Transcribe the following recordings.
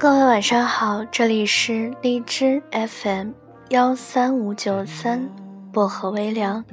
各位晚上好，这里是荔枝 FM 幺三五九三薄荷微凉，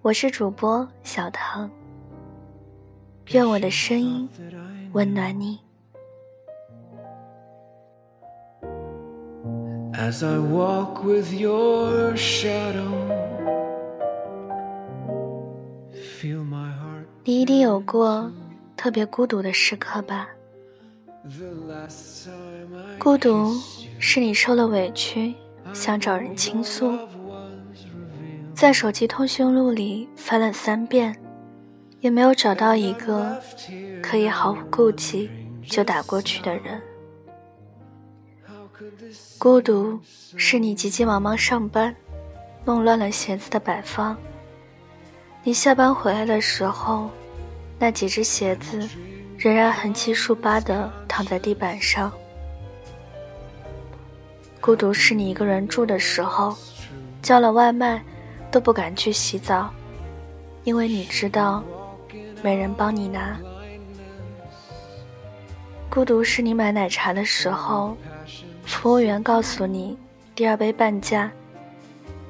我是主播小唐，愿我的声音温暖你。你一定有过特别孤独的时刻吧？孤独是你受了委屈，想找人倾诉，在手机通讯录里翻了三遍，也没有找到一个可以毫无顾忌就打过去的人。孤独是你急急忙忙上班，弄乱了鞋子的摆放。你下班回来的时候，那几只鞋子。仍然横七竖八地躺在地板上。孤独是你一个人住的时候，叫了外卖都不敢去洗澡，因为你知道没人帮你拿。孤独是你买奶茶的时候，服务员告诉你第二杯半价，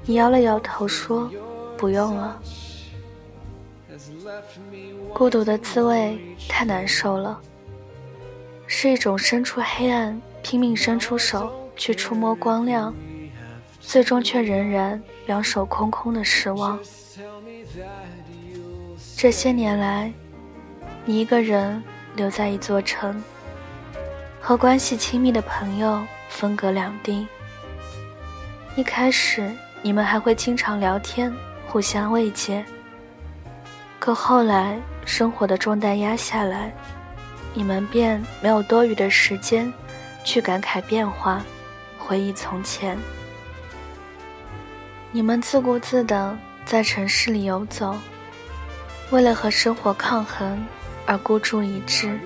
你摇了摇头说不用了。孤独的滋味太难受了，是一种身处黑暗，拼命伸出手去触摸光亮，最终却仍然两手空空的失望。这些年来，你一个人留在一座城，和关系亲密的朋友分隔两地。一开始，你们还会经常聊天，互相慰藉。可后来，生活的重担压下来，你们便没有多余的时间去感慨变化，回忆从前。你们自顾自的在城市里游走，为了和生活抗衡而孤注一掷。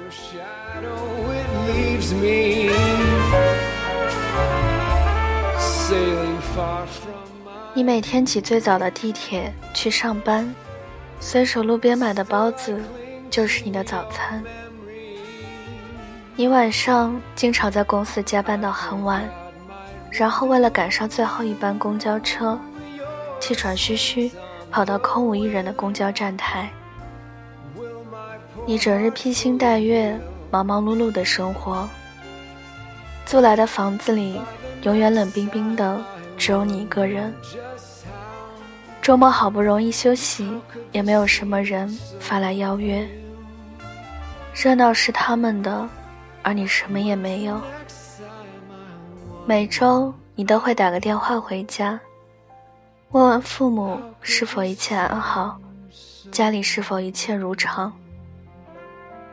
你每天挤最早的地铁去上班。随手路边买的包子就是你的早餐。你晚上经常在公司加班到很晚，然后为了赶上最后一班公交车，气喘吁吁跑到空无一人的公交站台。你整日披星戴月、忙忙碌碌的生活。租来的房子里永远冷冰冰的，只有你一个人。周末好不容易休息，也没有什么人发来邀约。热闹是他们的，而你什么也没有。每周你都会打个电话回家，问问父母是否一切安好，家里是否一切如常。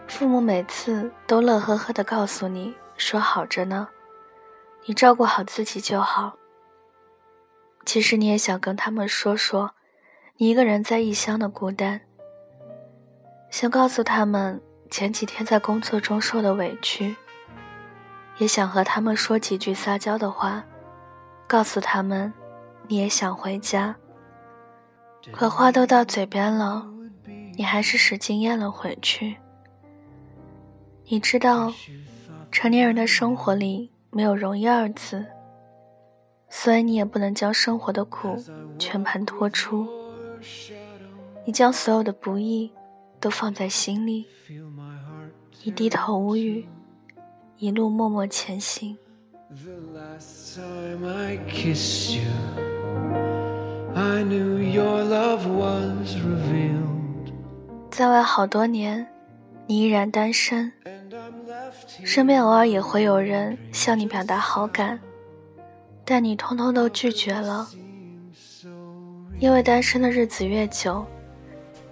父母每次都乐呵呵地告诉你说好着呢，你照顾好自己就好。其实你也想跟他们说说，你一个人在异乡的孤单，想告诉他们前几天在工作中受的委屈，也想和他们说几句撒娇的话，告诉他们你也想回家。可话都到嘴边了，你还是使劲咽了回去。你知道，成年人的生活里没有容易二字。所以你也不能将生活的苦全盘托出，你将所有的不易都放在心里，你低头无语，一路默默前行。在外好多年，你依然单身，身边偶尔也会有人向你表达好感。但你通通都拒绝了，因为单身的日子越久，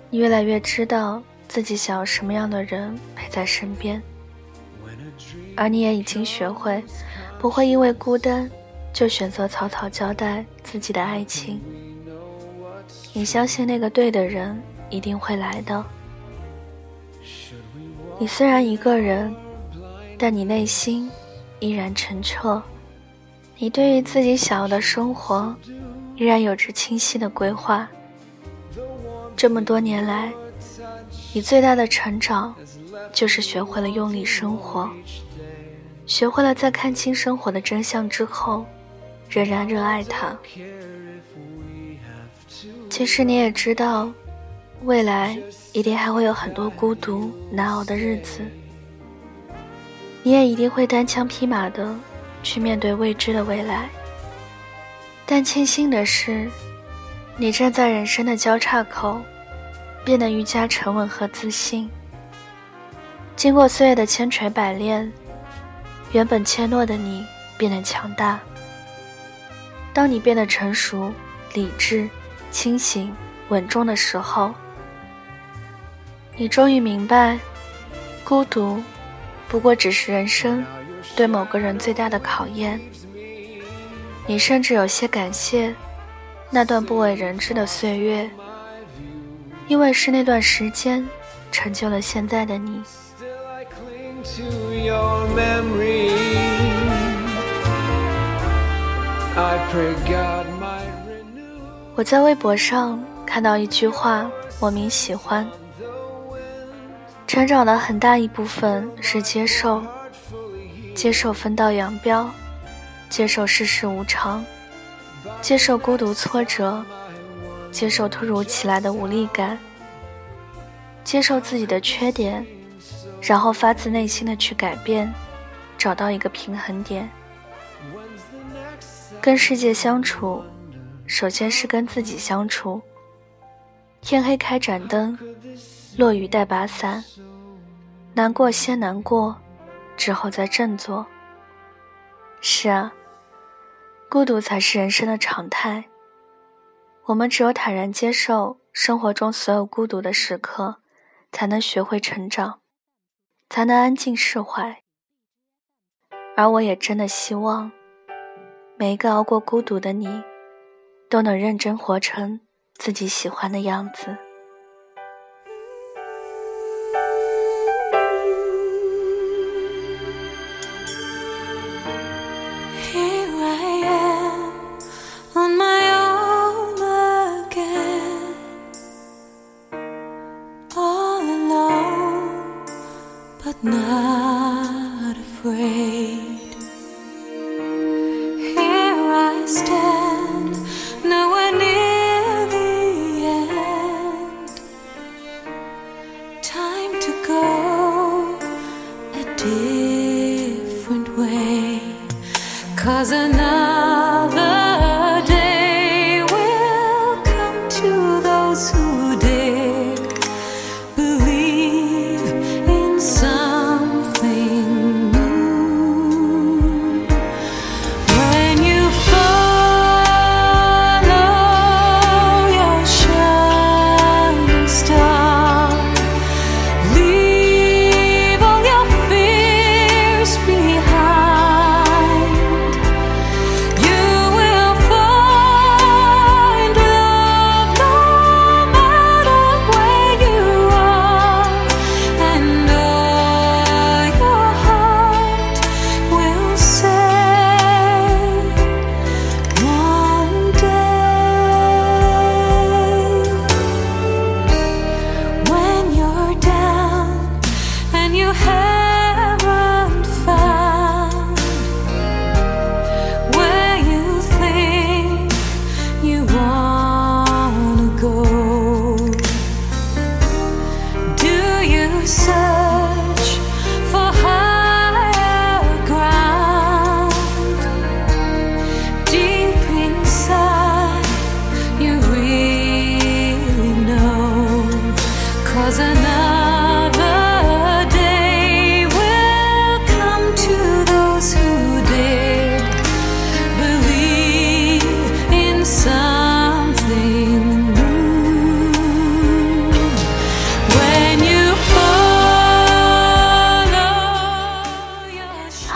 你越来越知道自己想要什么样的人陪在身边，而你也已经学会，不会因为孤单就选择草草交代自己的爱情。你相信那个对的人一定会来的。你虽然一个人，但你内心依然澄澈。你对于自己想要的生活，依然有着清晰的规划。这么多年来，你最大的成长，就是学会了用力生活，学会了在看清生活的真相之后，仍然热爱它。其实你也知道，未来一定还会有很多孤独难熬的日子，你也一定会单枪匹马的去面对未知的未来。但庆幸的是，你站在人生的交叉口，变得愈加沉稳和自信。经过岁月的千锤百炼。原本怯懦的你变得强大。当你变得成熟、理智、清醒、稳重的时候，你终于明白，孤独不过只是人生对某个人最大的考验。你甚至有些感谢那段不为人知的岁月，因为是那段时间成就了现在的你。我在微博上看到一句话，莫名喜欢。成长的很大一部分是接受，接受分道扬镳，接受世事无常，接受孤独挫折，接受突如其来的无力感，接受自己的缺点。然后发自内心的去改变，找到一个平衡点。跟世界相处，首先是跟自己相处。天黑开盏灯，落雨带把伞。难过先难过，之后再振作。是啊，孤独才是人生的常态。我们只有坦然接受生活中所有孤独的时刻，才能学会成长。才能安静释怀，而我也真的希望，每一个熬过孤独的你，都能认真活成自己喜欢的样子。you have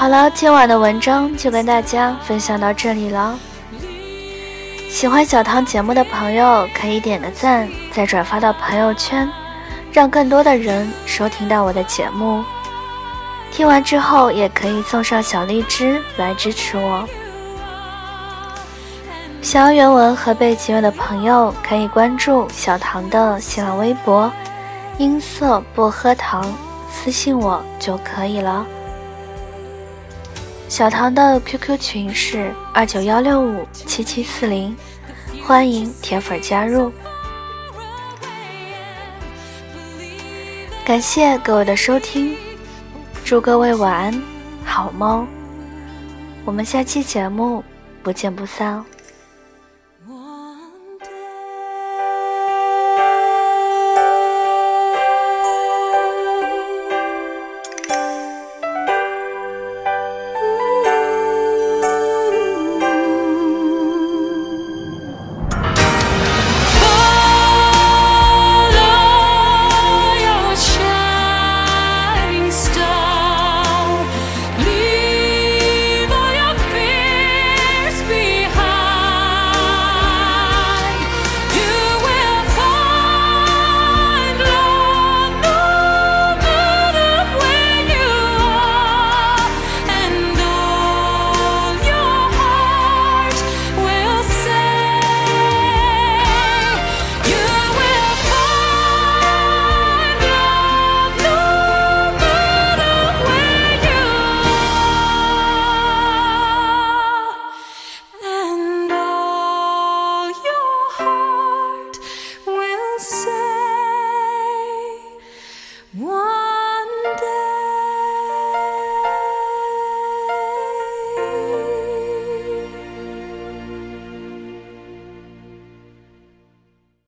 好了，今晚的文章就跟大家分享到这里了。喜欢小唐节目的朋友可以点个赞，再转发到朋友圈，让更多的人收听到我的节目。听完之后也可以送上小荔枝来支持我。想要原文和背景的朋友可以关注小唐的新浪微博“音色薄荷糖”，私信我就可以了。小唐的 QQ 群是二九幺六五七七四零，欢迎铁粉加入。感谢各位的收听，祝各位晚安，好梦。我们下期节目不见不散。